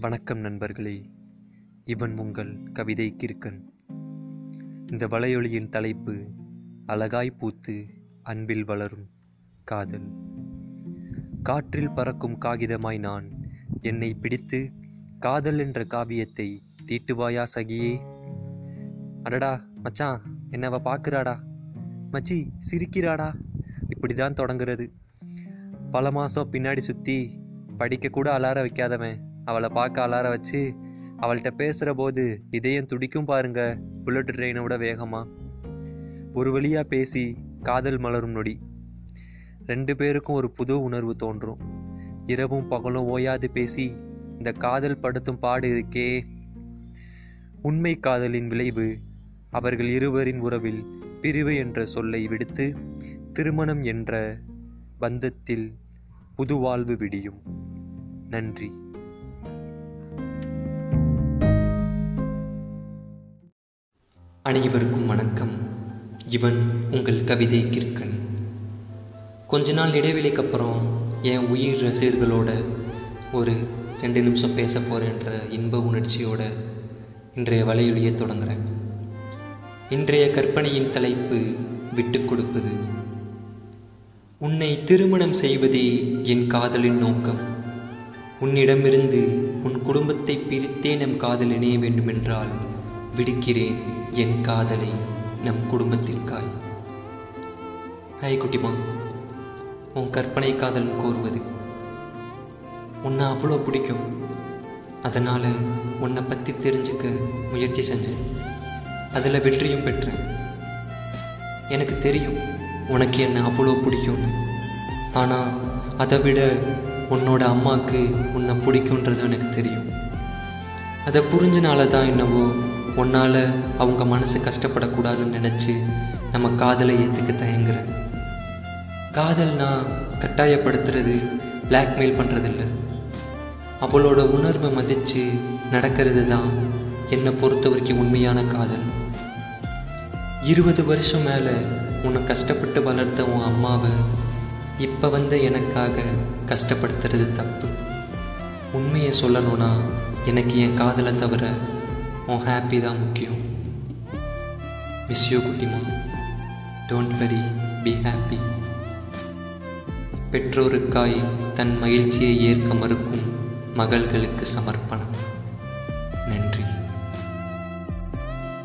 வணக்கம் நண்பர்களே. இவன் உங்கள் கவிதை கிறுக்கன். இந்த வலையொலியின் தலைப்பு அழகாய் பூத்து அன்பில் வளரும் காதல். காற்றில் பறக்கும் காகிதமாய் நான் என்னை பிடித்து காதல் என்ற காவியத்தை தீட்டுவாயா சகியே? அடடா மச்சான் என்னவ பார்க்குறாடா மச்சி சிரிக்கிறாடா? இப்படி தான் தொடங்குறது. பல மாதம் பின்னாடி சுற்றி படிக்க கூட அலார வைக்காதவன். அவளை பார்க்க அலார வச்சு அவள்கிட்ட பேசுகிற போது இதயம் துடிக்கும் பாருங்க புல்லட் ட்ரெயினை விட வேகமாக ஒரு வழியாக பேசி காதல் மலரும் நொடி. ரெண்டு பேருக்கும் ஒரு புது உணர்வு தோன்றும். இரவும் பகலும் ஓயாது பேசி இந்த காதல் படுத்தும் பாடு இருக்கே. உண்மை காதலின் விளைவு அவர்கள் இருவரின் உறவில் பிரிவு என்ற சொல்லை விடுத்து திருமணம் என்ற பந்தத்தில் புது வாழ்வு விடியும். நன்றி. அனைவருக்கும் வணக்கம். இவன் உங்கள் கவிதை கிற்கன். கொஞ்ச நாள் இடைவெளிக்கு அப்புறம் என் உயிர் ரசிகர்களோட ஒரு ரெண்டு நிமிஷம் பேச போகிறேன்ற இன்ப உணர்ச்சியோட இன்றைய வலையொலியை தொடங்குறேன். இன்றைய கற்பனையின் தலைப்பு விட்டு கொடுப்பது. உன்னை திருமணம் செய்வதே என் காதலின் நோக்கம். உன்னிடமிருந்து உன் குடும்பத்தை பிரித்தே நம் காதல் இணைய வேண்டுமென்றால் விடுக்கிறேன் என் காதலை நம் குடும்பத்திற்காய். ஹாய் குட்டிமா உன் கற்பனை காதல் கோருவது உன்னை அவ்வளோ பிடிக்கும். அதனால் உன்னை பற்றி தெரிஞ்சுக்க முயற்சி செஞ்சேன். அதில் வெற்றியும் பெற்றேன். எனக்கு தெரியும் உனக்கு என்ன அவ்வளோ பிடிக்கும்னு. ஆனால் அதை விட உன்னோட அம்மாவுக்கு உன்னை பிடிக்குன்றது எனக்கு தெரியும். அதை புரிஞ்சனால தான் என்னவோ உன்னால் அவங்க மனசு கஷ்டப்படக்கூடாதுன்னு நினச்சி நம்ம காதலை ஏற்றுக்க தயங்குறேன் காதல்னா கட்டாயப்படுத்துறது பிளாக்மெயில் பண்ணுறதில்ல அவளோட உணர்வை மதித்து நடக்கிறது தான் என்னை பொறுத்த வரைக்கும் உண்மையான காதல். இருபது வருஷம் மேலே உன்னை கஷ்டப்பட்டு வளர்த்த உன் அம்மாவை இப்போ வந்த எனக்காக கஷ்டப்படுத்துறது தப்பு. உண்மையை சொல்லணும்னா எனக்கு என் காதலை தவிர உன் ஹாப்பி தான் முக்கியம் மிஸ் யூ குட்டிமா டோன்ட் வெரி பி ஹாப்பி பெற்றோருக்காய் தன் மகிழ்ச்சியை ஏற்க மறுக்கும் மகள்களுக்கு சமர்ப்பணம்.